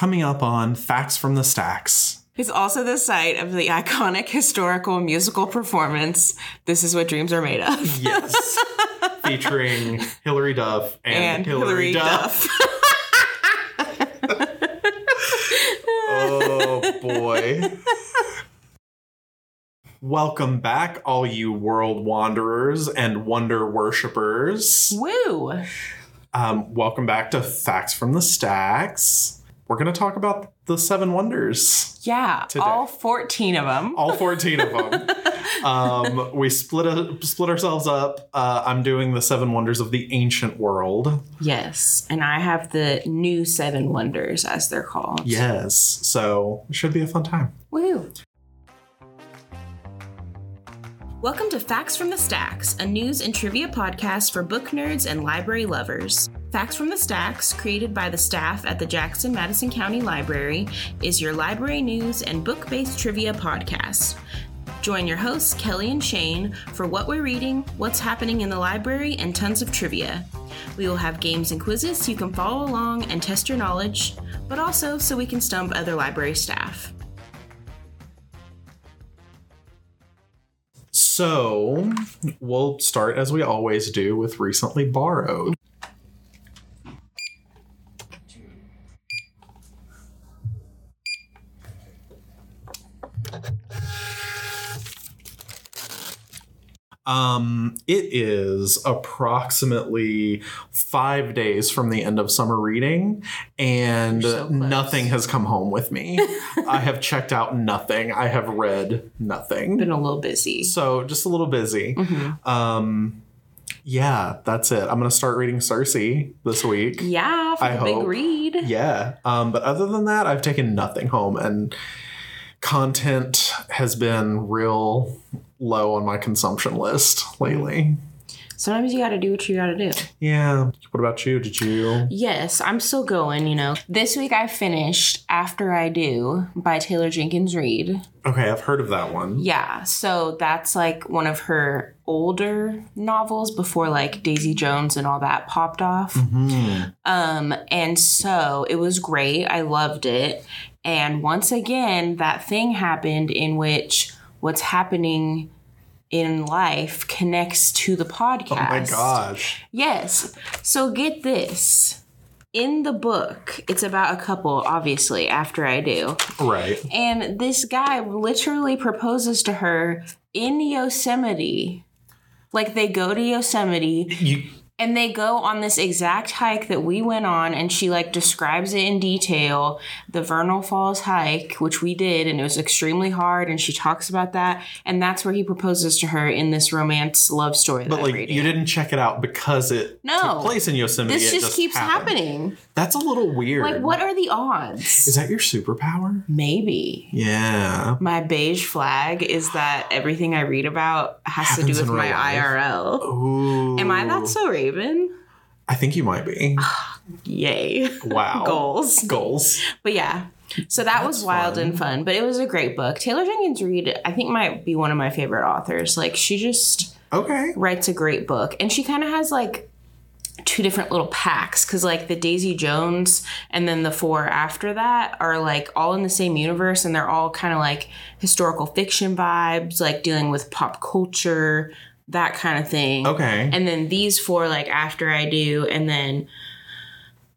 coming up on Facts from the Stacks. It's also the site of the iconic historical musical performance, This Is What Dreams Are Made Of. Yes. Featuring Hilary Duff and, And Hilary, Hilary Duff. oh boy. Welcome back, all you world wanderers and wonder worshippers. Woo! Um, welcome back to Facts from the Stacks. We're going to talk about the seven wonders. Yeah, Today. all 14 of them. all 14 of them. um, we split a, split ourselves up. Uh, I'm doing the seven wonders of the ancient world. Yes, and I have the new Seven Wonders, as they're called. Yes, so it should be a fun time. Woo! Welcome to Facts from the Stacks, a news and trivia podcast for book nerds and library lovers. Facts from the Stacks, created by the staff at the Jackson Madison County Library, is your library news and book based trivia podcast. Join your hosts, Kelly and Shane, for what we're reading, what's happening in the library, and tons of trivia. We will have games and quizzes so you can follow along and test your knowledge, but also so we can stump other library staff. So we'll start as we always do with recently borrowed. Um, it is approximately five days from the end of summer reading, and so nothing has come home with me. I have checked out nothing. I have read nothing. Been a little busy. So just a little busy. Mhm. Um, yeah, that's it. I'm gonna start reading Circe this week. Yeah, for I the big hope. read. Yeah. Um, but other than that, I've taken nothing home, and content has been real low on my consumption list lately. Sometimes you gotta do what you gotta do. Yeah. What about you? Did you? Yes, I'm still going, you know. This week I finished After I Do by Taylor Jenkins Reid. Okay, I've heard of that one. Yeah, so that's like one of her older novels before like Daisy Jones and all that popped off. Hmm. Um, and so it was great. I loved it. And once again, that thing happened in which what's happening in life connects to the podcast. Oh my gosh. Yes. So get this. In the book, it's about a couple, obviously, after I do. Right. And this guy literally proposes to her in Yosemite. Like they go to Yosemite You. And they go on this exact hike that we went on and she like describes it in detail the vernal falls hike which we did and it was extremely hard and she talks about that and that's where he proposes to her in this romance love story that But like, you didn't check it out because it No. took place in Yosemite. this It just, keeps happened. happening That's a little weird. like what are the odds Is that your superpower? maybe Yeah. my beige flag is that everything i read about has to do with my life. irl Ooh. am i that so raven I think you might be. yay Wow. goals Goals. But yeah, so that was wild fun. and fun. But it was a great book. Taylor Jenkins Reid, I think, might be one of my favorite authors. Like she just Okay. writes a great book, and she kind of has like two different little packs because like the Daisy Jones and then the four after that are like all in the same universe, and they're all kind of like historical fiction vibes, like dealing with pop culture, that kind of thing. Okay. And then these four, like After I Do, and then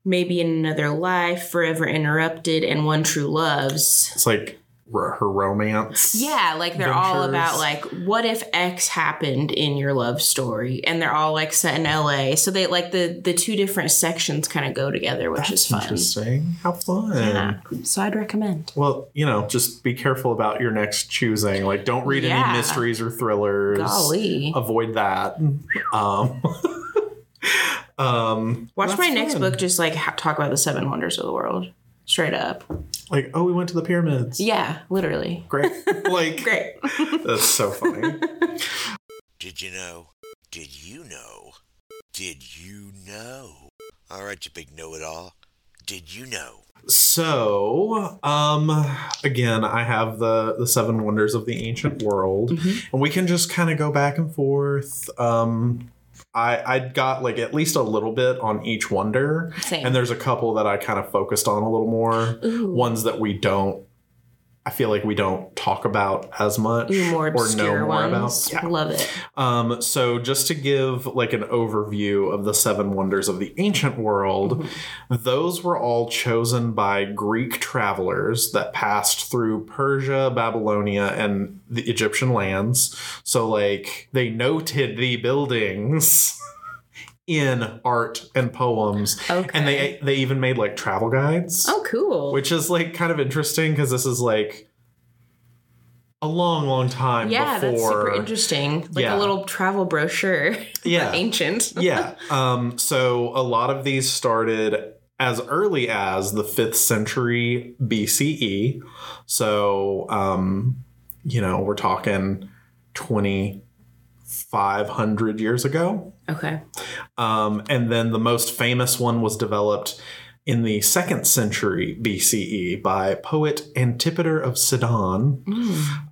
maybe in another life, Forever Interrupted, and One True Loves. It's like r- her romance. Yeah, like they're all about like what if X happened in your love story, and they're all like set in LA. So they like the the two different sections kind of go together, which That's is fun. interesting. How fun. Yeah, so I'd recommend. Well, you know, just be careful about your next choosing. Like, don't read Yeah. any mysteries or thrillers. Golly, Avoid that. Um, um, watch my next book. Just like ha- talk about the seven wonders of the world, straight up. Like, oh, we went to the pyramids. Yeah, literally. Great. Like, Great. that's so funny. Did you know? Did you know? Did you know? All right, you big know it all. Did you know? So, um, again, I have the the seven wonders of the ancient world, Mhm. and we can just kind of go back and forth. Um, I I got like at least a little bit on each wonder, Same. and there's a couple that I kind of focused on a little more. Ooh. Ones that we don't. I feel like we don't talk about as much Ooh, more or know more ones. about. Yeah. Love it. Um, so just to give like an overview of the seven wonders of the ancient world, those were all chosen by Greek travelers that passed through Persia, Babylonia, and the Egyptian lands. So like they noted the buildings in art and poems. Okay. And they they even made like travel guides Oh, cool. which is like kind of interesting because this is like a long, long time yeah, before. that's super interesting. Like Yeah. a little travel brochure. Yeah. Ancient. yeah. Um, so a lot of these started as early as the fifth century BCE. So, um, you know, we're talking 2,500 years ago. Okay. Um, and then the most famous one was developed in the second century BCE by poet Antipater of Sidon.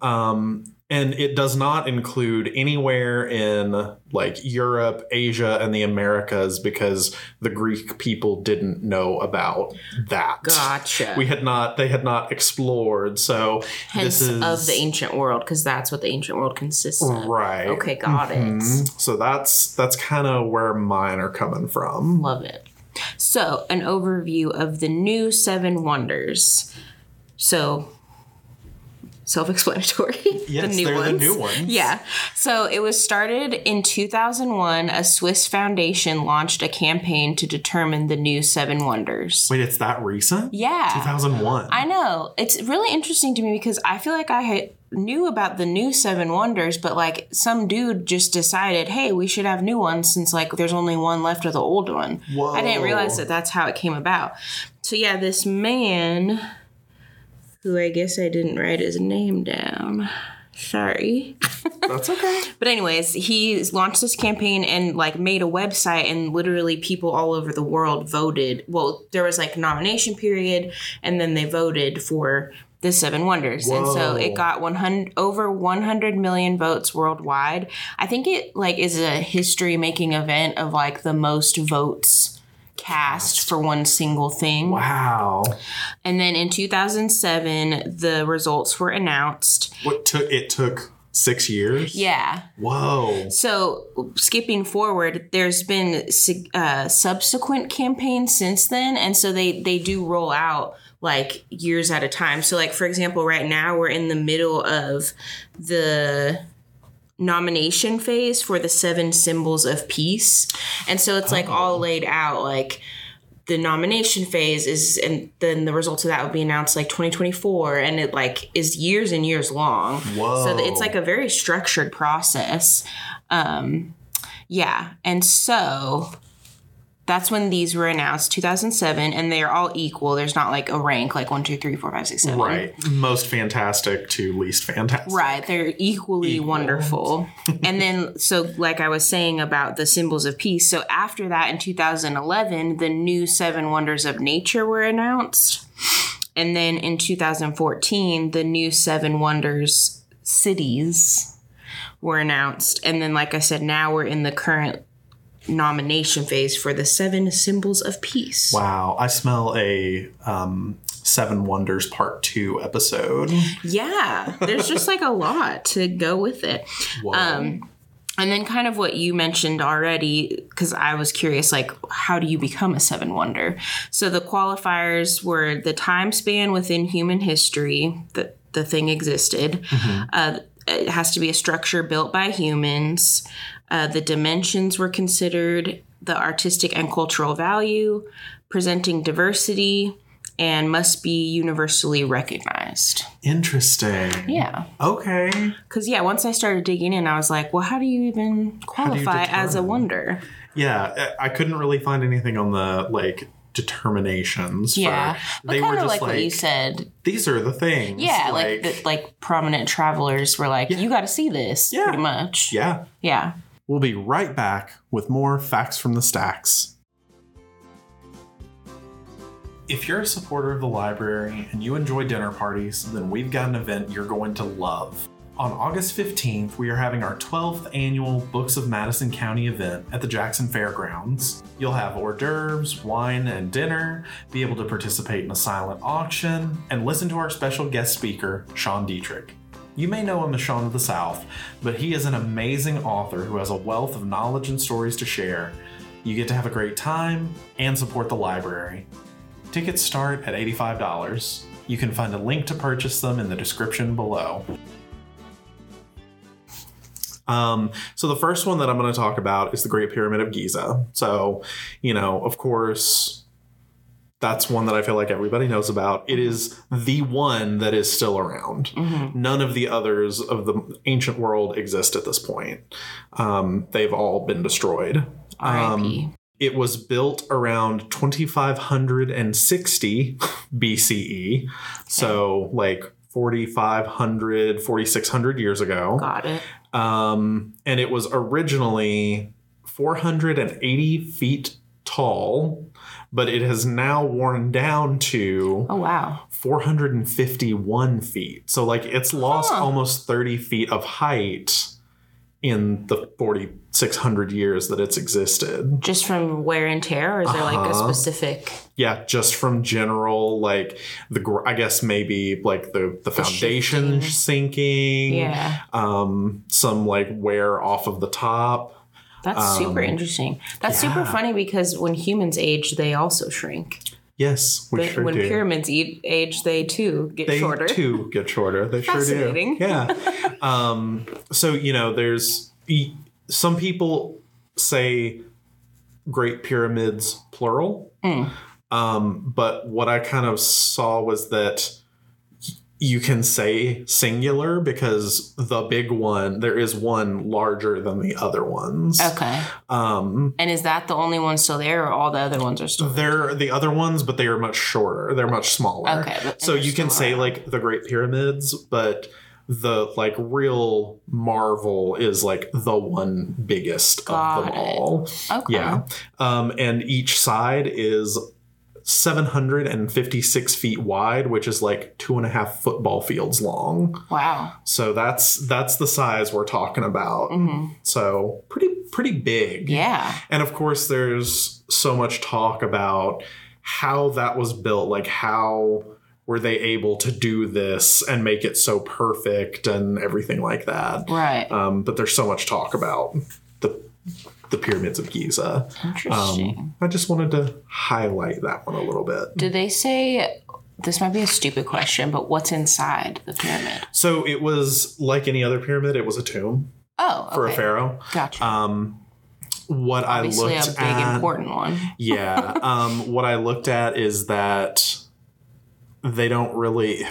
Um, and it does not include anywhere in like Europe, Asia, and the Americas because the Greek people didn't know about that. Gotcha. We had not, they had not explored. So Hence this is of the ancient world, because that's what the ancient world consists of. right. Okay, got Mhm. it. So that's that's kind of where mine are coming from. Love it. So, an overview of the new seven wonders. So, self-explanatory. Yes, they're the new ones. Yeah. So it was started in 2001. A Swiss foundation launched a campaign to determine the new seven wonders. Wait, it's that recent? Yeah. 2001. I know. It's really interesting to me because I feel like I had knew about the new seven wonders, but like some dude just decided, hey, we should have new ones since like there's only one left of the old one. Whoa. I didn't realize that that's how it came about. So yeah, this man, who I guess I didn't write his name down. Sorry. That's okay. But anyways, he launched this campaign and like made a website and literally people all over the world voted. Well, there was like nomination period and then they voted for the seven wonders. And so it got 100 over 100 million votes worldwide. I think it like is a history making event of like the most votes cast for one single thing. Wow. And then in 2007 the results were announced. What took it took six years? Yeah. Whoa. So, skipping forward, there's been uh, subsequent campaigns since then, and so they they do roll out like years at a time. So, like for example, right now we're in the middle of the nomination phase for the seven symbols of peace, and so it's like all laid out like. The nomination phase is, and then the results of that will be announced like 2024, and it like is years and years long. Whoa. So it's like a very structured process. Um, yeah. And so that's when these were announced, 2007, and they are all equal. There's not like a rank, like one, two, three, four, five, six, seven. Right. Most fantastic to least fantastic. Right. They're equally Equal. wonderful. and then, so like I was saying about the symbols of peace. So after that, in 2011, the new seven wonders of nature were announced. And then in 2014, the new seven wonders cities were announced. And then, like I said, now we're in the current nomination phase for the seven symbols of peace. Wow. I smell a um, Seven Wonders Part 2 episode. Yeah, there's just like a lot to go with it. Whoa. Um, and then kind of what you mentioned already, because I was curious, like, how do you become a seven wonder? So the qualifiers were the time span within human history that the thing existed. Uh, it has to be a structure built by humans. Uh, the dimensions were considered the artistic and cultural value, presenting diversity, and must be universally recognized. Interesting. Yeah. Okay. Because, yeah, once I started digging in, I was like, well, how do you even do you qualify as a wonder? Yeah. I couldn't really find anything on the like determinations. Yeah. For, But they were just like, like, what you said. these are the things. Yeah, like, the, like prominent travelers were like, you got to see this, Yeah. pretty much. yeah. Yeah. We'll be right back with more facts from the stacks. If you're a supporter of the library and you enjoy dinner parties, then we've got an event you're going to love. On August 15th, we are having our 12th annual Books of Madison County event at the Jackson Fairgrounds. You'll have hors d'oeuvres, wine, and dinner, be able to participate in a silent auction, and listen to our special guest speaker, Sean Dietrich. You may know him as Sean of the South, but he is an amazing author who has a wealth of knowledge and stories to share. You get to have a great time and support the library. Tickets start at $85. You can find a link to purchase them in the description below. Um, so the first one that I'm going to talk about is the Great Pyramid of Giza. So, you know, of course, that's one that I feel like everybody knows about. It is the one that is still around. None of the others of the ancient world exist at this point. Um, they've all been destroyed. R.I.P. It was built around 2560 BCE. E. So, like 4,500, 4,600 years ago. Got it. Um, and it was originally 480 feet tall, but it has now worn down to Oh wow. 451 feet. So, like, it's lost Huh. almost 30 feet of height in the 4,600 years that it's existed. Just from wear and tear, or is there like a Uh-huh. specific? Yeah, just from general, like, the, I guess maybe like the, the foundation shifting. sinking. Yeah, Um, some like wear off of the top. That's super interesting. That's super Um, funny because when humans age, they also shrink. Yes, we But sure when do. pyramids eat, age, they too get they shorter. They too get shorter. They sure do. Fascinating. Yeah. um, so you know, there's some people say Great Pyramids plural, Hmm. um, but what I kind of saw was that you can say singular because the big one there is one larger than the other ones. Okay. Um, And is that the only one still there, or all the other ones are still? There? they're the other ones, but they are much shorter. They're much smaller. Okay, so you can say like the Great Pyramids, but the like real marvel is like the one biggest Got of them it. all. Okay. Yeah. Um, and each side is 756 feet wide, which is like two and a half football fields long. Wow. So that's that's the size we're talking about. So pretty pretty big. Mm-hmm. Yeah. And of course, there's so much talk about how that was built. Like, how were they able to do this and make it so perfect and everything like that? Right. Um, but there's so much talk about the the pyramids of Giza. Interesting. Um, I just wanted to highlight that one a little bit. Do they say this might be a stupid question, but what's inside the pyramid? So it was like any other pyramid. It was a tomb Oh, okay. for a pharaoh. Gotcha. Um, what Obviously, I looked a big at, important one. yeah um what i looked at is that they don't really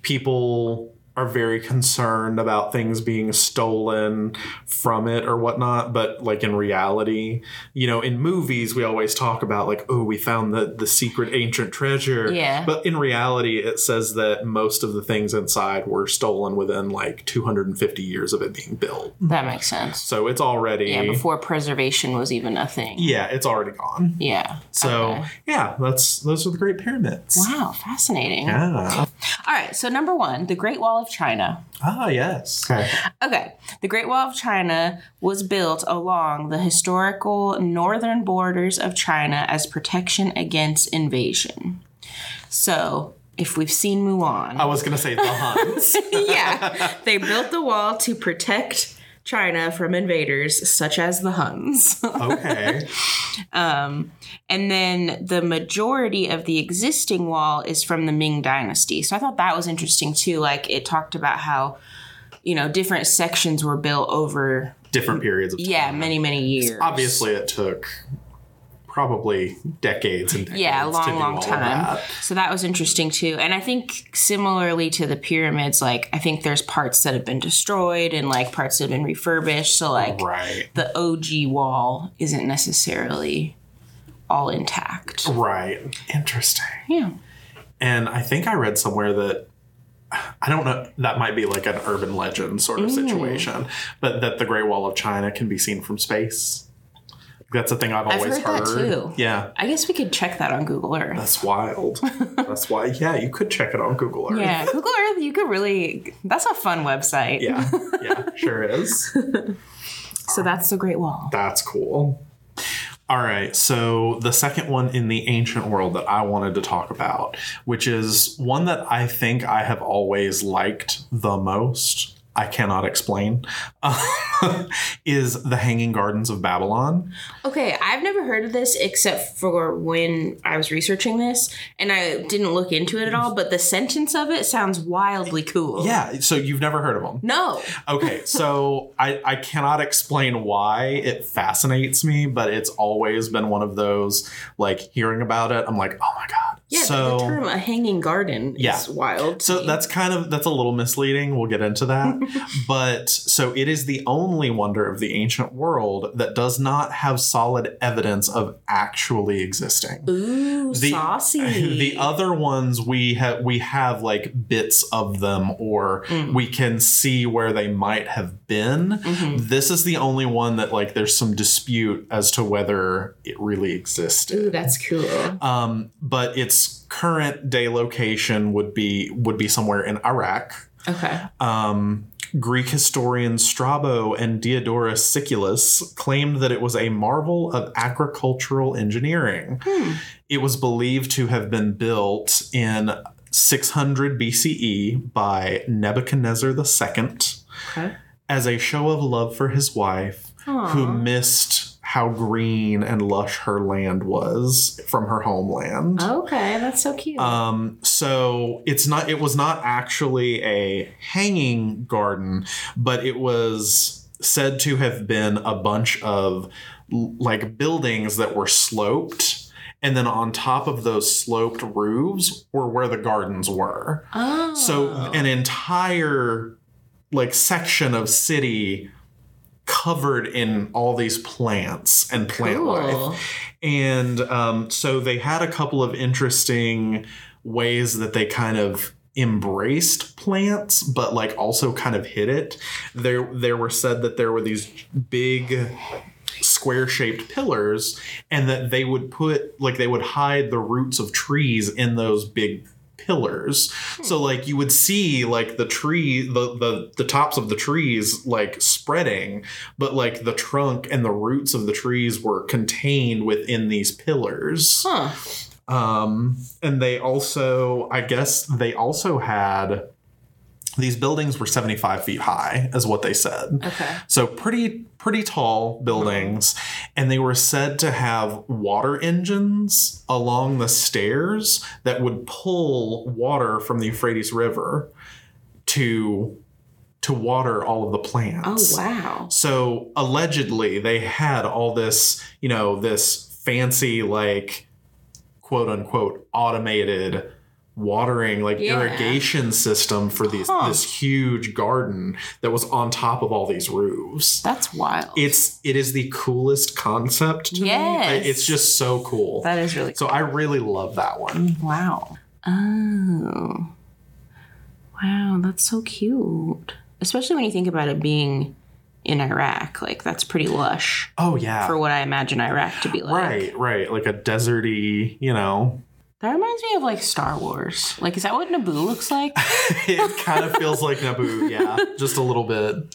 people are very concerned about things being stolen from it or whatnot but like in reality you know in movies we always talk about like oh we found the the secret ancient treasure Yeah. but in reality it says that most of the things inside were stolen within like 250 years of it being built That makes sense. so it's already Yeah, before preservation was even a thing. yeah it's already gone Yeah. so Okay. yeah, that's those are the Great Pyramids. Wow, fascinating. Yeah. All right, so number one, the Great Wall of China. Ah, yes. Okay. Okay, the Great Wall of China was built along the historical northern borders of China as protection against invasion. So, if we've seen Mulan, I was gonna say the Huns. yeah, they built the wall to protect China from invaders such as the Huns. okay. Um, and then the majority of the existing wall is from the Ming Dynasty. So I thought that was interesting too. Like it talked about how, you know, different sections were built over, Different periods of time. yeah, many, many years. Obviously, it took probably decades and decades. Yeah, a long, long time. that. So that was interesting too. And I think similarly to the pyramids, like I think there's parts that have been destroyed and like parts that have been refurbished. So like Right. the OG wall isn't necessarily all intact. Right. Interesting. Yeah. And I think I read somewhere that I don't know, that might be like an urban legend sort of Mm. situation, but that the Great Wall of China can be seen from space. That's a thing I've always I've heard that too. Yeah. I guess we could check that on Google Earth. That's wild. that's why yeah, you could check it on Google Earth. yeah, Google Earth, you could really. That's a fun website. Yeah. Yeah, sure is. So that's the Great Wall. That's cool. All right, so the second one in the ancient world that I wanted to talk about, which is one that I think I have always liked the most, I cannot explain, is the Hanging Gardens of Babylon. Okay, I've never heard of this except for when I was researching this, and I didn't look into it at all. But the sentence of it sounds wildly cool. Yeah, so you've never heard of them. No. Okay, so I, I cannot explain why it fascinates me, but it's always been one of those like hearing about it, I'm like, oh my god. Yeah, so the term a hanging garden Yeah. is wild. So me. that's kind of that's a little misleading. We'll get into that. but so it is the only wonder of the ancient world that does not have solid evidence of actually existing. Ooh, The, saucy. the other ones we have we have like bits of them or Mm. we can see where they might have been. Mm-hmm. This is the only one that like there's some dispute as to whether it really existed. Ooh, that's cool. Um, but its current day location would be would be somewhere in Iraq. Okay. Um, Greek historians Strabo and Diodorus Siculus claimed that it was a marvel of agricultural engineering. It was believed to have been built in 600 BCE by Nebuchadnezzar II Okay. as a show of love for his wife, who missed how green and lush her land was from her homeland. Okay, that's so cute. Um, so it's not it was not actually a hanging garden, but it was said to have been a bunch of like buildings that were sloped and then on top of those sloped roofs were where the gardens were. oh. So an entire like section of city covered in all these plants and plant Cool. life. And um, so they had a couple of interesting ways that they kind of embraced plants but like also kind of hid it there there were said that there were these big square shaped pillars and that they would put like they would hide the roots of trees in those big pillars. So like you would see like the tree the, the the tops of the trees like spreading but like the trunk and the roots of the trees were contained within these pillars. Huh. um and they also i guess they also had these buildings were 75 feet high is what they said Okay. so pretty pretty tall buildings and they were said to have water engines along the stairs that would pull water from the Euphrates River to to water all of the plants. Oh wow. So allegedly they had all this, you know, this fancy like quote unquote automated watering like Yeah. irrigation system for these Huh. this huge garden that was on top of all these roofs. That's wild. It's it is the coolest concept to Yes. me. It's just so cool. that is really so I really love that one. Mm, wow. Oh. Wow, that's so cute. Especially when you think about it being in Iraq. Like, that's pretty lush Oh yeah. for what I imagine Iraq to be like. right, right. Like a deserty, you know. That reminds me of like Star Wars. Like, is that what Naboo looks like? it kind of feels like Naboo, yeah. Just a little bit.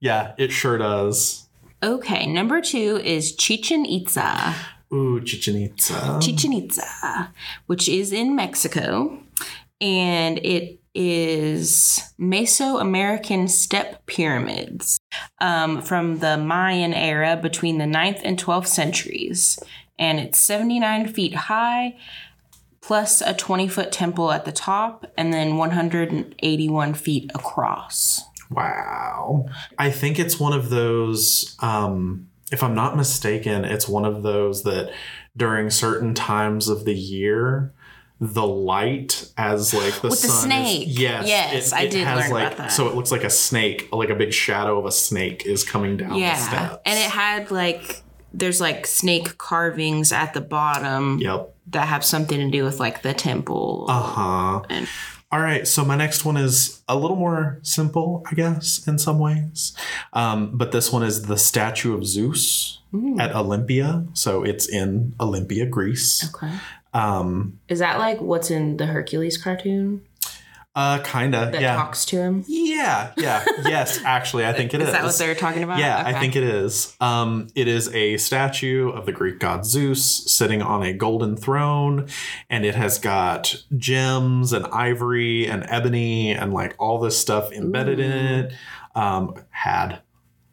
Yeah, it sure does. okay, number two is Chichen Itza. Ooh, Chichen Itza. Chichen Itza, which is in Mexico, and it is Mesoamerican step pyramids um, from the Mayan era between the 9th and 12th centuries. And it's 79 feet high, plus a 20 foot temple at the top, and then 181 feet across. Wow. I think it's one of those, um, if I'm not mistaken, it's one of those that during certain times of the year, the light as like the With the sun snake. Is, yes, Yes, I did learn like about that. so it looks like a snake, like a big shadow of a snake is coming down the Yeah. steps. And it had like, there's like snake carvings at the bottom Yep. that have something to do with like the temple. Uh huh. And- All right, so my next one is a little more simple, I guess, in some ways. Um, but this one is the statue of Zeus at Olympia. So it's in Olympia, Greece. Okay. Um, Is that like what's in the Hercules cartoon uh, kinda, that yeah, talks to him? yeah, yeah. yes, actually, I think it is. Is that what they're talking about? Yeah, I think it is. Um, it is a statue of the Greek god Zeus sitting on a golden throne, and it has got gems and ivory and ebony and like all this stuff embedded in it. Um, had,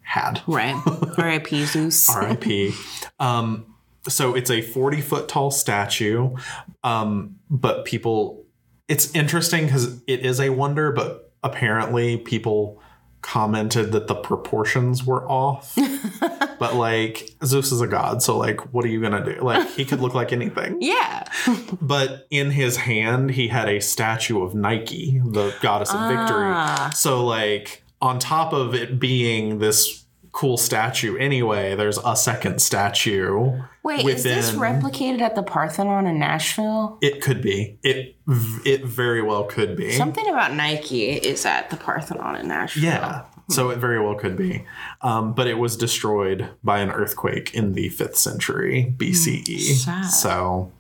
had. Right. R.I.P. Zeus. R.I.P. um, so it's a 40 foot tall statue, um, but people, it's interesting because it is a wonder, but apparently people commented that the proportions were off. but like, Zeus is a god, so like, what are you gonna do? Like, he could look like anything. Yeah. But in his hand, he had a statue of Nike, the goddess of victory. Ah. So, like, on top of it being this cool statue anyway, there's a second statue. Wait, is this within- replicated at the Parthenon in Nashville? It could be. It it very well could be. Something about Nike is at the Parthenon in Nashville. yeah. So it very well could be. Um, but it was destroyed by an earthquake in the 5th century BCE. sad. So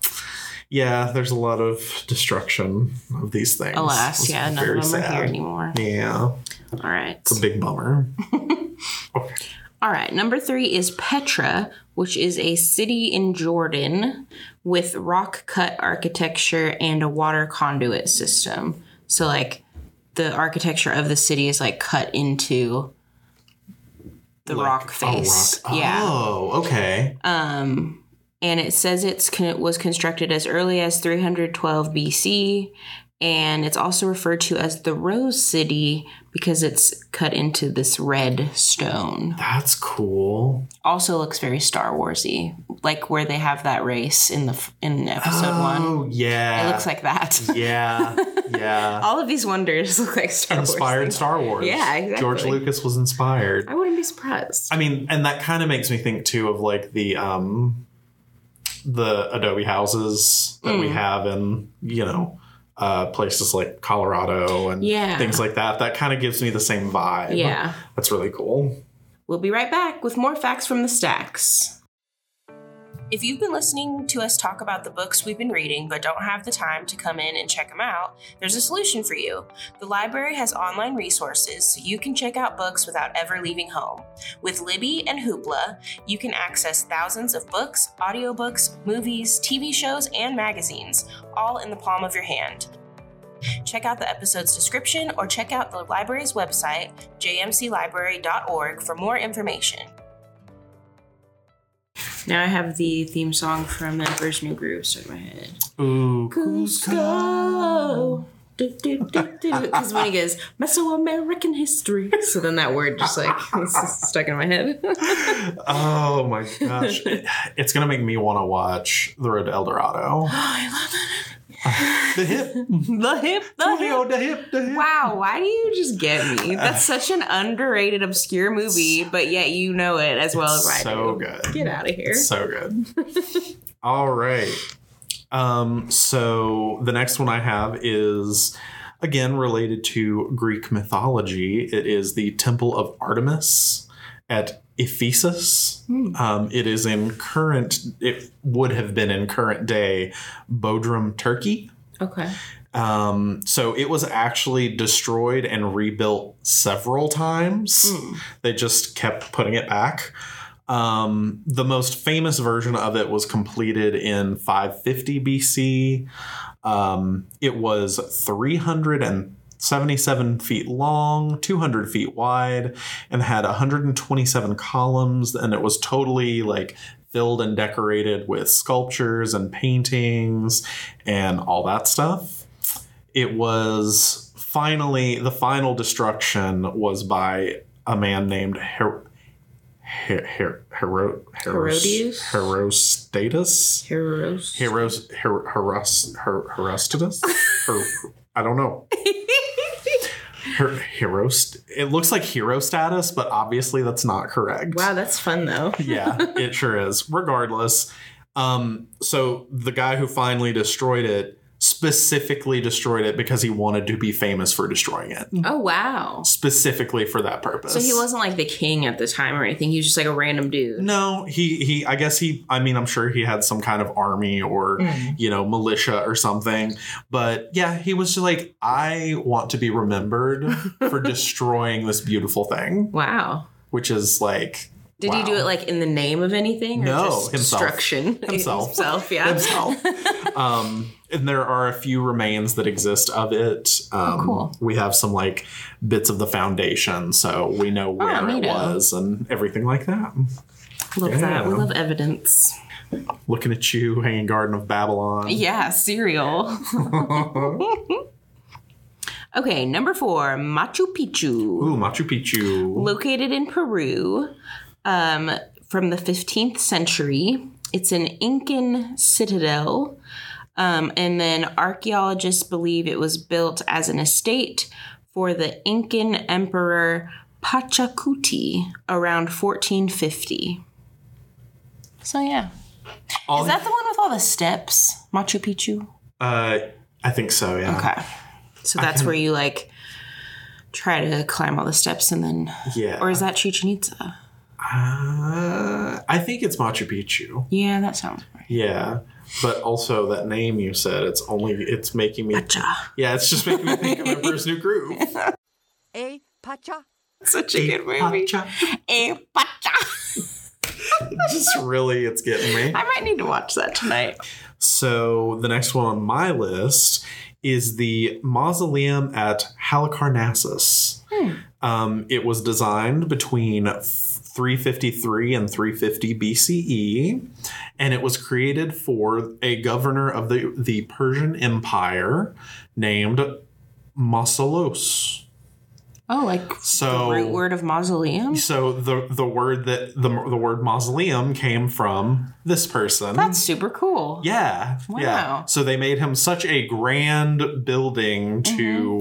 yeah, there's a lot of destruction of these things. Alas, It's yeah, none of them are here anymore. Yeah. All right. It's a big bummer. okay. All right. Number three is Petra, which is a city in Jordan with rock cut architecture and a water conduit system. So, like, the architecture of the city is like cut into the Like, rock face. rock- Yeah. Oh, okay. Um, and it says it's con- was constructed as early as 312 BC, and it's also referred to as the Rose City because it's cut into this red stone. That's cool. Also looks very Star Warsy, like where they have that race in the in episode one. Oh, yeah. It looks like that. Yeah. Yeah. All of these wonders look like Star Wars. inspired Wars. Star Wars. Yeah, exactly. George Lucas was inspired. I wouldn't be surprised. I mean, and that kind of makes me think too of like the um the Adobe houses that Mm. we have in, you know, uh places like Colorado and Yeah. things like that. That kind of gives me the same vibe. Yeah. That's really cool. We'll be right back with more facts from the stacks. If you've been listening to us talk about the books we've been reading but don't have the time to come in and check them out, there's a solution for you. The library has online resources so you can check out books without ever leaving home. With Libby and Hoopla, you can access thousands of books, audiobooks, movies, TV shows, and magazines, all in the palm of your hand. Check out the episode's description or check out the library's website, jmclibrary.org, for more information. Now I have the theme song from the Emperor's New Groove stuck in my head. Ooh, Kuzco. Because when he goes, Mesoamerican history. So then that word just like stuck in my head. Oh my gosh. it's gonna make me want to watch The Road to El Dorado. Oh, I love The hip. it. The hip, the hip. The hip. The hip. Wow, why do you just get me? That's such an underrated, obscure movie, but yet you know it as well as I so do. good. Get out of here. So good. All right. Um, so the next one I have is again related to Greek mythology. It is the Temple of Artemis at Ephesus. Um, it is in current, it would have been in current day Bodrum, Turkey. Okay. Um, so it was actually destroyed and rebuilt several times. They just kept putting it back. Um, the most famous version of it was completed in 550 BC. Um, it was 377 feet long, 200 feet wide, and had 127 columns. And it was totally like filled and decorated with sculptures and paintings and all that stuff it was finally the final destruction was by a man named Her- Her- Her- Hero- Heros- Herodias? Herostatus? Heroes. Heros, Her- Heros, Her- Herostatus? Her- I don't know. Her- Herost. It looks like hero status, but obviously that's not correct Wow, that's fun though. yeah, it sure is. Regardless, um, so the guy who finally destroyed it specifically destroyed it because he wanted to be famous for destroying it. Oh wow. Specifically for that purpose. So he wasn't like the king at the time or anything. He was just like a random dude. No, he he. I guess he. I mean, I'm sure he had some kind of army or Mm. you know militia or something. But yeah, he was just like, I want to be remembered for destroying this beautiful thing, Wow. which is like. Did he do it like in the name of anything? Or No, just himself. destruction. Himself. himself, yeah. himself? um, and there are a few remains that exist of it. Um, Oh, cool. We have some like bits of the foundation, so we know where it neato. was and everything like that. Love that. We Yeah. love evidence. Looking at you, hanging Garden of Babylon. Yeah, cereal. okay, number four, Machu Picchu. Ooh, Machu Picchu. located in Peru um, from the 15th century. It's an Incan citadel. Um, and then archaeologists believe it was built as an estate for the Incan emperor Pachacuti around 1450. So, yeah. All- Is that the one with all the steps? Machu Picchu? Uh, I think so. Yeah. Okay. So that's where you like try to climb all the steps and then. Yeah. Or is that Chichen Itza? Uh, I think it's Machu Picchu. Yeah, that sounds right. Yeah. But also that name you said, it's only it's making me Pacha. Yeah, it's just making me think of Emperor's New Groove. A pacha. Such a good movie. Pacha. A Pacha. just really it's getting me. I might need to watch that tonight. So the next one on my list is the mausoleum at Halicarnassus. Um, it was designed between 353 and 350 BCE, and it was created for a governor of the, the Persian Empire named Mausoleus. Oh, like So the root word of mausoleum? so the the word that the the word mausoleum came from this person. That's super cool. Yeah. Yeah. Wow. So they made him such a grand building to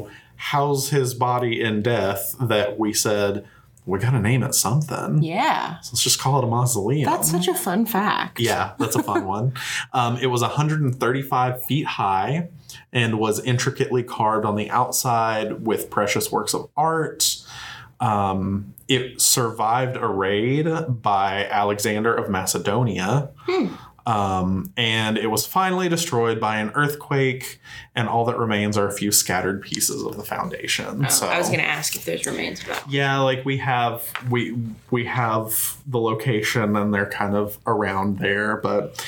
Mm-hmm. house his body in death that we said, we got to name it something. Yeah. So let's just call it a mausoleum. That's such a fun fact. yeah, that's a fun one. Um, it was 135 feet high and was intricately carved on the outside with precious works of art. Um, it survived a raid by Alexander of Macedonia. Um, and it was finally destroyed by an earthquake, and all that remains are a few scattered pieces of the foundation. Oh, so I was going to ask if there's remains of that. yeah, like we have we we have the location and they're kind of around there, but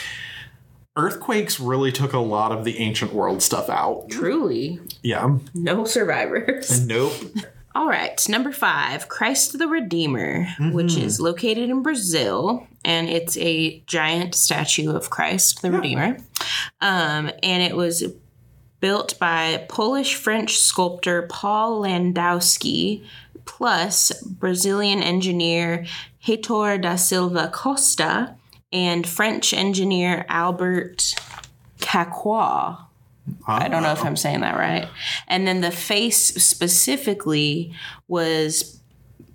earthquakes really took a lot of the ancient world stuff out. Truly, Yeah. no survivors. Nope. All right, number five, Christ the Redeemer, which is located in Brazil, and it's a giant statue of Christ the Redeemer. Um, and it was built by Polish French sculptor Paul Landowski, plus Brazilian engineer Heitor da Silva Costa, and French engineer Albert I don't know if I'm saying that right. And then the face specifically was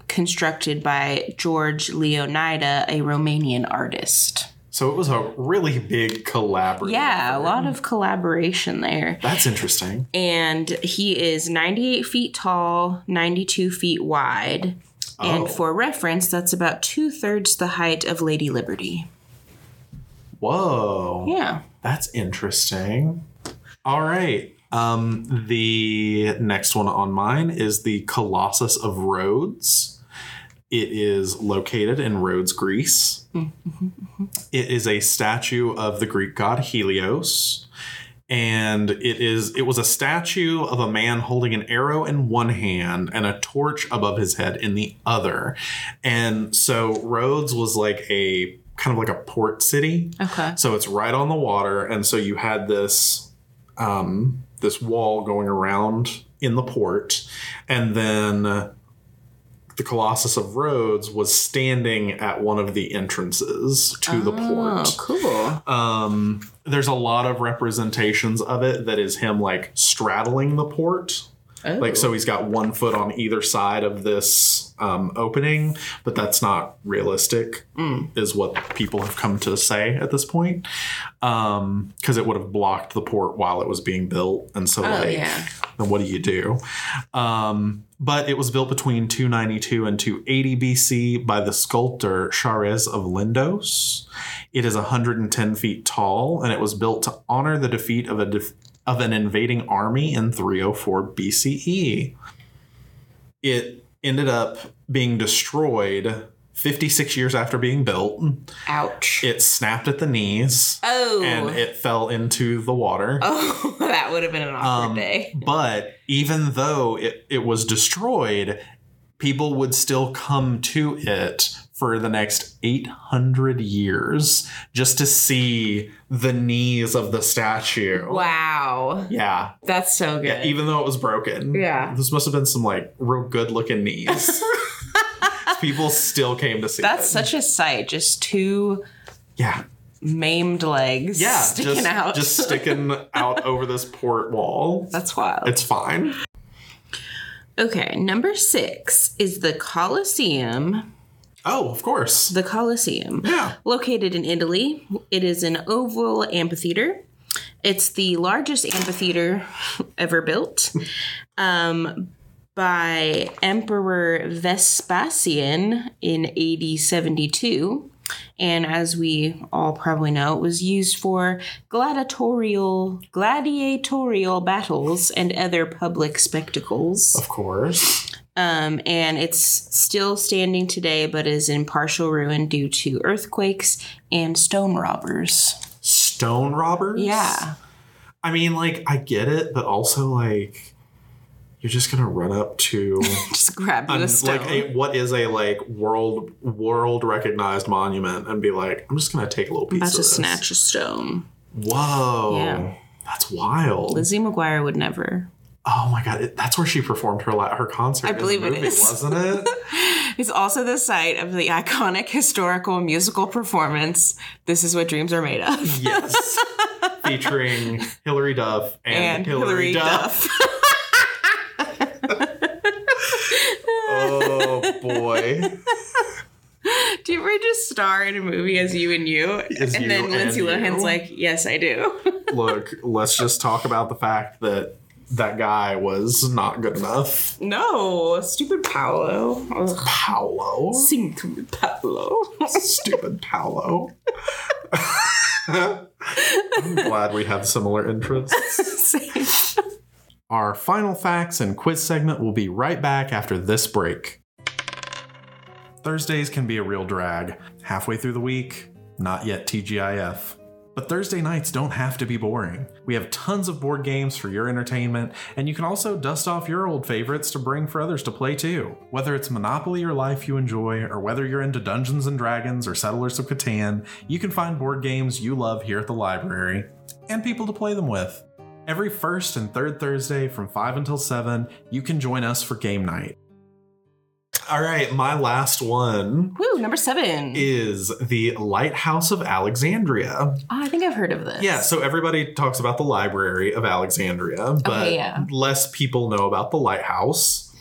constructed by George Leonida, a Romanian artist. So it was a really big collaboration. Yeah, a lot of collaboration there. That's interesting. And he is 98 feet tall, 92 feet wide. Oh. And for reference, that's about two thirds the height of Lady Liberty. Whoa. Yeah. That's interesting. All right. Um, the next one on mine is the Colossus of Rhodes. It is located in Rhodes, Greece. It is a statue of the Greek god Helios. And it is it was a statue of a man holding an arrow in one hand and a torch above his head in the other. And so Rhodes was like a kind of like a port city. Okay. So it's right on the water, and so you had this um, this wall going around in the port, and then the Colossus of Rhodes was standing at one of the entrances to the Oh, port. cool. Um, there's a lot of representations of it that is him like straddling the port. Like, so he's got one foot on either side of this um, opening, but that's not realistic, is what people have come to say at this point. Because it would have blocked the port while it was being built. And so, like, yeah. then what do you do? Um, but it was built between 292 and 280 BC by the sculptor Chares of Lindos. It is 110 feet tall, and it was built to honor the defeat of a def- of an invading army in 304 BCE. It ended up being destroyed 56 years after being built. Ouch. It snapped at the knees oh. and it fell into the water. oh, that would have been an awkward Um, day. But even though it, it was destroyed, people would still come to it for the next 800 years just to see the knees of the statue. Wow. Yeah. That's so good. Yeah, even though it was broken. Yeah. This must have been some like real good looking knees. people still came to see That's it. such a sight. Just two yeah. maimed legs Yeah. sticking just, out. just sticking out over this port wall. That's wild. It's fine. okay, number six is the Colosseum. Oh, of course. The Colosseum. Yeah. Located in Italy, it is an oval amphitheater. It's the largest amphitheater ever built um, by Emperor Vespasian in AD 72. And as we all probably know, it was used for gladiatorial gladiatorial battles and other public spectacles. Of course. Um, and it's still standing today, but is in partial ruin due to earthquakes and stone robbers. Stone robbers? Yeah. I mean, like, I get it, but also, like, you're just gonna run up to Just grab a stone. like a what is a like world world recognized monument and be like, I'm just gonna take a little piece about to this. snatch a stone. Whoa, Yeah. that's wild. Lizzie McGuire would never. Oh my god, it, that's where she performed her her concert. I believe it movie, is. wasn't it? It's also the site of the iconic historical musical performance, This Is What Dreams Are Made Of. yes, featuring Hilary Duff and, And Hilary, Hillary Duff. Duff. Oh boy. Do you ever just star in a movie as you and you? As and you then Lindsay you. Lohan's like, yes, I do. Look, let's just talk about the fact that that guy was not good enough. no, stupid Paolo. Ugh. Paolo. Sing to me, Paolo. Stupid Paolo. I'm glad we have similar interests. Same. Our final facts and quiz segment will be right back after this break. Thursdays can be a real drag. Halfway through the week, not yet TGIF. But Thursday nights don't have to be boring. We have tons of board games for your entertainment, and you can also dust off your old favorites to bring for others to play too. Whether it's Monopoly or Life you enjoy, or whether you're into Dungeons and Dragons or Settlers of Catan, you can find board games you love here at the library, and people to play them with. Every first and third Thursday from 5 until 7, you can join us for game night. All right, my last one Woo, number seven. is the Lighthouse of Alexandria. oh, I think I've heard of this. Yeah, so everybody talks about the Library of Alexandria, but yeah. less people know about the lighthouse.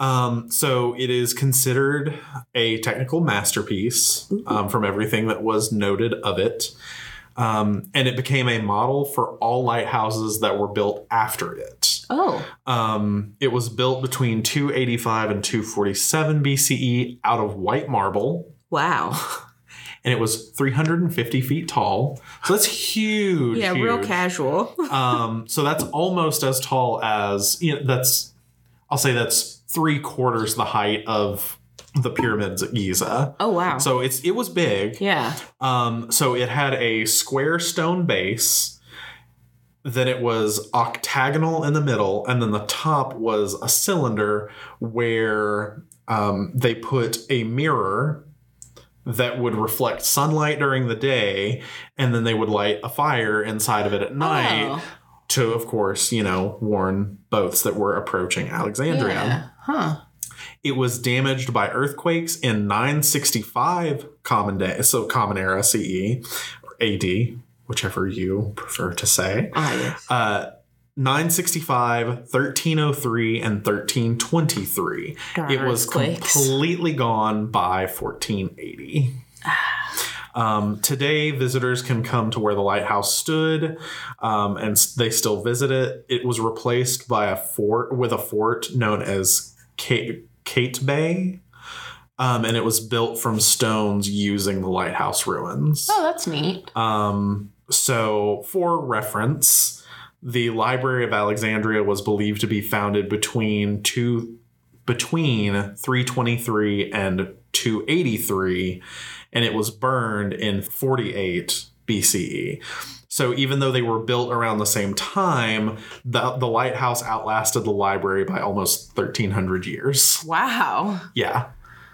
Um, so it is considered a technical masterpiece um, from everything that was noted of it. Um, and it became a model for all lighthouses that were built after it. Oh, Um, it was built between 285 and 247 BCE out of white marble wow. and it was 350 feet tall. So that's huge. Yeah, real casual. Um, so that's almost as tall as you know, that's. I'll say that's three quarters the height of the pyramids at Giza. Oh, wow. So it's it was big. yeah. Um, so it had a square stone base. Then it was octagonal in the middle, and then the top was a cylinder where um, they put a mirror that would reflect sunlight during the day, and then they would light a fire inside of it at night Oh, to, of course, you know, warn boats that were approaching Alexandria. yeah. Huh. It was damaged by earthquakes in 965 common day, so common era CE or AD, whichever you prefer to say. Ah, yes. Uh, 965, 1303, and 1323. Darn it was earthquakes. completely gone by 1480. Um, today, visitors can come to where the lighthouse stood, um, and they still visit it. It was replaced by a fort with a fort known as Kate, Qaitbay, um, and it was built from stones using the lighthouse ruins. Oh, that's neat. Um, so, for reference, the Library of Alexandria was believed to be founded between two between 323 and 283, and it was burned in 48 BCE. So even though they were built around the same time, the, the lighthouse outlasted the library by almost 1300 years. Wow. Yeah.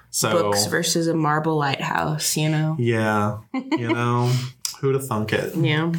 So Books versus a marble lighthouse, you know? yeah, you know, who'd have thunk it? Yeah.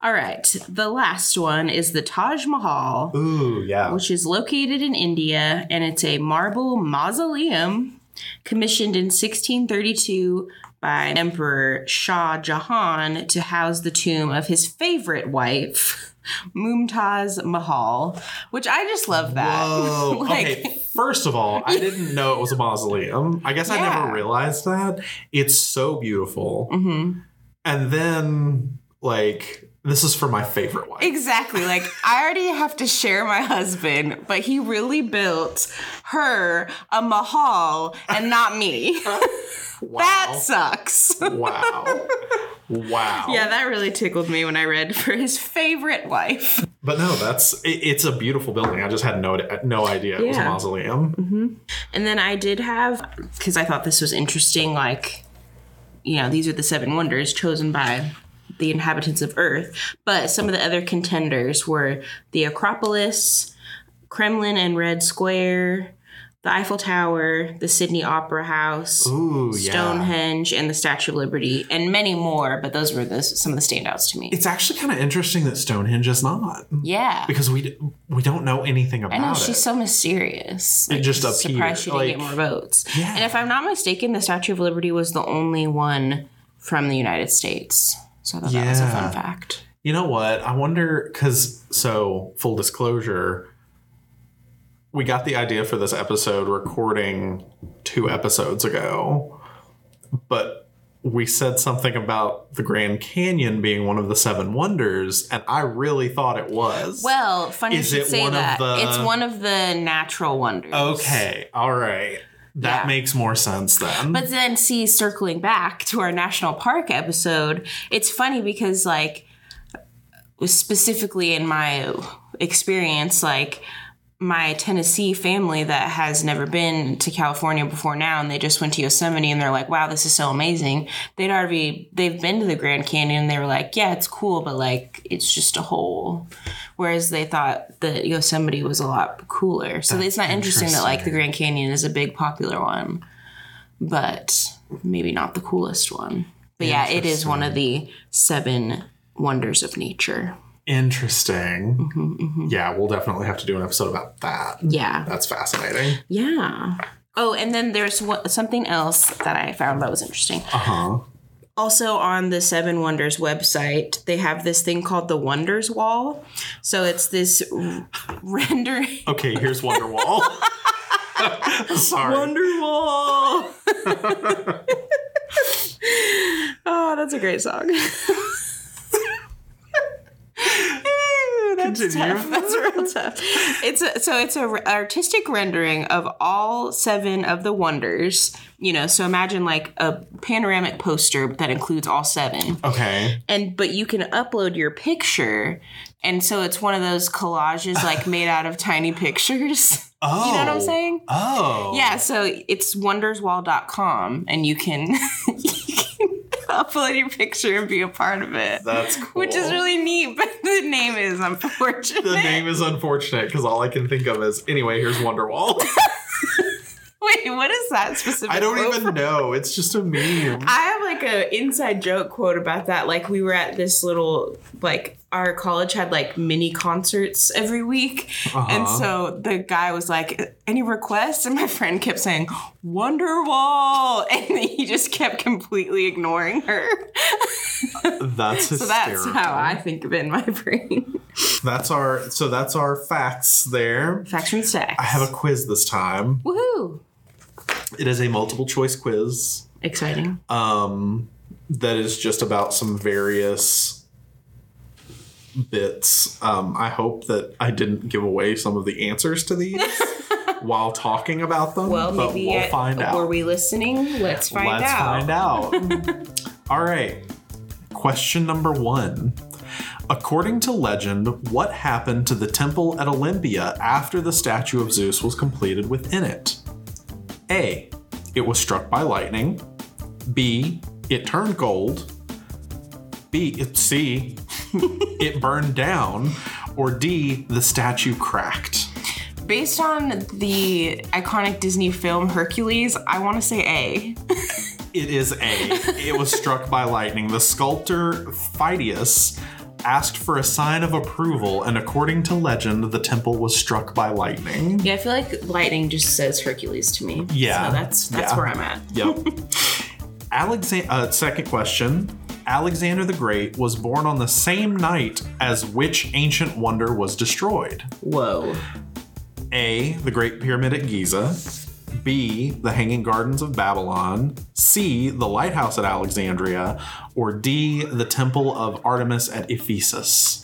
All right. The last one is the Taj Mahal, Ooh, yeah. which is located in India, and it's a marble mausoleum commissioned in 1632 by Emperor Shah Jahan to house the tomb of his favorite wife, Mumtaz Mahal, which I just love that. Whoa. Like- okay. First of all, I didn't know it was a mausoleum. I guess I never realized that. It's so beautiful. Mhm. And then, like, this is for my favorite wife. Exactly. Like I already have to share my husband, but he really built her a mahal and not me. Wow. That sucks. wow. Wow. yeah, that really tickled me when I read for his favorite wife. But no, that's it, it's a beautiful building. I just had no no idea it was a Yeah. mausoleum. Mm-hmm. And then I did have because I thought this was interesting. Like, you know, these are the seven wonders chosen by the inhabitants of Earth. But some of the other contenders were the Acropolis, Kremlin and Red Square, the Eiffel Tower, the Sydney Opera House. Ooh, yeah. Stonehenge and the Statue of Liberty, and many more, but those were the, some of the standouts to me. It's actually kind of interesting that Stonehenge is not yeah. because we we don't know anything about I know it. she's so mysterious. It just Surprised appeared, she didn't get more votes. Yeah. And if I'm not mistaken, the Statue of Liberty was the only one from the United States. So I thought that was a fun fact. You know what? I wonder because so full disclosure, we got the idea for this episode recording two episodes ago, but we said something about the Grand Canyon being one of the seven wonders, and I really thought it was. Well, funny Is you should say one of that. the- It's one of the natural wonders. okay, all right, that Yeah. makes more sense then. But then, see, circling back to our national park episode, it's funny because, like, specifically in my experience, like, my Tennessee family that has never been to California before now, and they just went to Yosemite, and they're like, "Wow, this is so amazing." They'd already they've been to the Grand Canyon, and they were like, "Yeah, it's cool, but like it's just a hole." Whereas they thought that Yosemite was a lot cooler. So it's not interesting that like the Grand Canyon is a big popular one but maybe not the coolest one. But yeah, it is one of the seven wonders of nature. Interesting. Mm-hmm, Yeah, we'll definitely have to do an episode about that. Yeah. That's fascinating. Yeah. Oh, and then there's what, something else that I found that was interesting. Uh huh. Also, on the Seven Wonders website, they have this thing called the Wonders Wall. So it's this r- rendering. Okay, here's Wonderwall. Sorry. Wonder Wall! oh, that's a great song. That's Continue. tough. That's real tough. It's a, so it's a r- artistic rendering of all seven of the wonders. You know, so imagine like a panoramic poster that includes all seven, Okay. and but you can upload your picture, and so it's one of those collages like made out of tiny pictures. Oh. You know what I'm oh. saying? Oh. Yeah, so it's wonderswall.com and you can upload your picture and be a part of it. That's cool. Which is really neat, but the name is unfortunate. The name is unfortunate because all I can think of is anyway. Here's Wonderwall. Wait, what is that specific? I don't quote even know. It's just a meme. I have like a inside joke quote about that. Like we were at this little like our college had like mini concerts every week. And Uh-huh. so the guy was like, Any requests? And my friend kept saying, Wonderwall. And he just kept completely ignoring her. That's So that's how I think of it in my brain. That's our so that's our facts there. Facts from stacks. I have a quiz this time. Woohoo! It is a multiple choice quiz. Exciting. um, that is just about some various bits. Um, I hope that I didn't give away some of the answers to these while talking about them. Well, but maybe we'll find out. were we listening? Let's find Let's out. find out. All right. Question number one. According to legend, what happened to the temple at Olympia after the statue of Zeus was completed within it? A. It was struck by lightning. B. It turned gold. B. It, C. it burned down. Or D. The statue cracked. Based on the iconic Disney film Hercules, I want to say A. It is A. it was struck by lightning. The sculptor Phidias asked for a sign of approval, and according to legend, the temple was struck by lightning. Yeah, I feel like lightning just says Hercules to me. Yeah. So that's that's Yeah. where I'm at. Yep. Alexander. Uh, second question. Alexander the Great was born on the same night as which ancient wonder was destroyed? Whoa. A. The Great Pyramid at Giza. B. The Hanging Gardens of Babylon. C. The Lighthouse at Alexandria. Or D. The Temple of Artemis at Ephesus.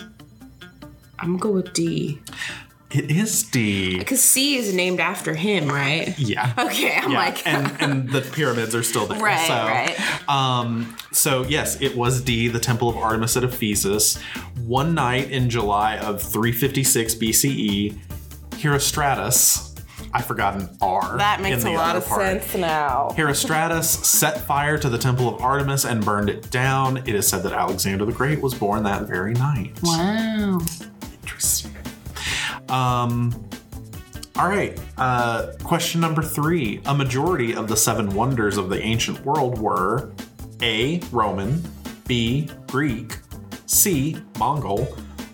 I'm gonna go with D. It is D. Because C is named after him, right? Yeah. Okay, I'm Yeah, like and and the pyramids are still there. Right, so, right. Um, so yes, it was D, the Temple of Artemis at Ephesus. One night in July of 356 BCE, Herostratus, I forgot an R. that makes a lot of part. sense now. Herostratus set fire to the Temple of Artemis and burned it down. It is said that Alexander the Great was born that very night. Wow. Interesting. Um, all right. Uh, question number three. A majority of the seven wonders of the ancient world were A. Roman, B. Greek, C. Mongol,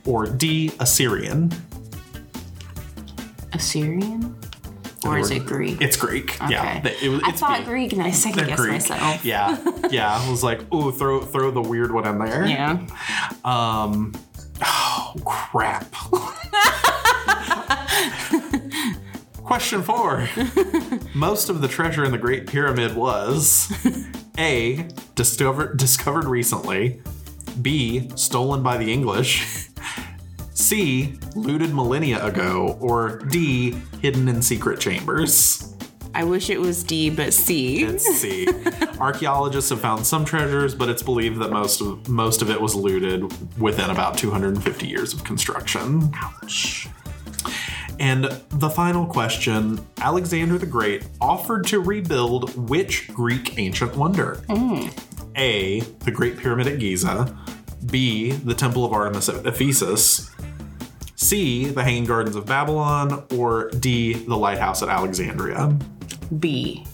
or D. Assyrian. Assyrian? Or is it Greek? It's Greek. Yeah. Okay. It was- I thought B. Greek and I second guessed myself. Yeah. Yeah. I was like, ooh, throw throw the weird one in there. Yeah. Um, oh, crap. Question four. Most of the treasure in the Great Pyramid was A. Discovered, discovered recently, B. Stolen by the English, C. Looted millennia ago, or D. Hidden in secret chambers. I wish it was D, but C. It's C. Archaeologists have found some treasures, but it's believed that most of most of it was looted within about 250 years of construction. Ouch. And the final question Alexander the Great offered to rebuild which Greek ancient wonder? Hmm. A. The Great Pyramid at Giza. B. The Temple of Artemis at Ephesus. C. The Hanging Gardens of Babylon. Or D. The Lighthouse at Alexandria. B.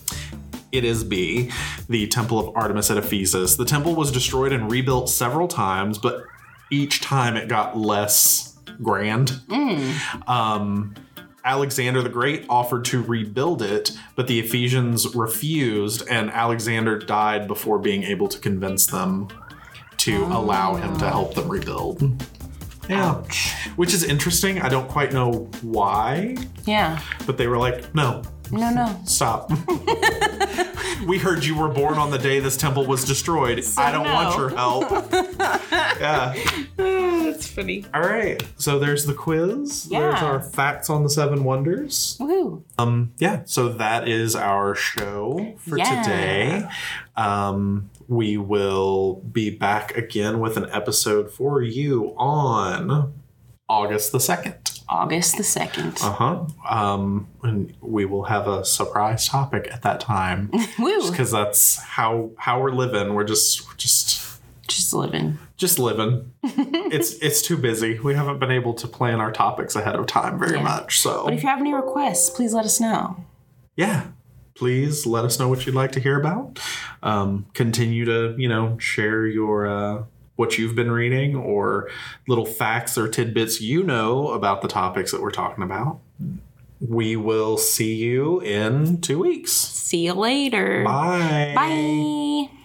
It is B, the Temple of Artemis at Ephesus. The temple was destroyed and rebuilt several times, but each time it got less grand. Um, Alexander the Great offered to rebuild it, but the Ephesians refused, and Alexander died before being able to convince them to allow him to help them rebuild. Yeah. Which is interesting. I don't quite know why, Yeah. but they were like, no, No, no. Stop. we heard you were born on the day this temple was destroyed. I don't no. want your help. yeah. That's funny. All right. So there's the quiz. Yeah. There's our facts on the seven wonders. Woo. Um, yeah. So that is our show for Yeah. today. Um, we will be back again with an episode for you on August the 2nd. August the 2nd. Uh huh. Um, and we will have a surprise topic at that time, Woo. because that's how how we're living. We're just we're just Just living. just living. it's it's too busy. We haven't been able to plan our topics ahead of time very Yeah. much. So But if you have any requests, please let us know. yeah, please let us know what you'd like to hear about. Um, continue to you know share your uh, what you've been reading or little facts or tidbits you know about the topics that we're talking about. We will see you in two weeks. See you later. Bye. Bye.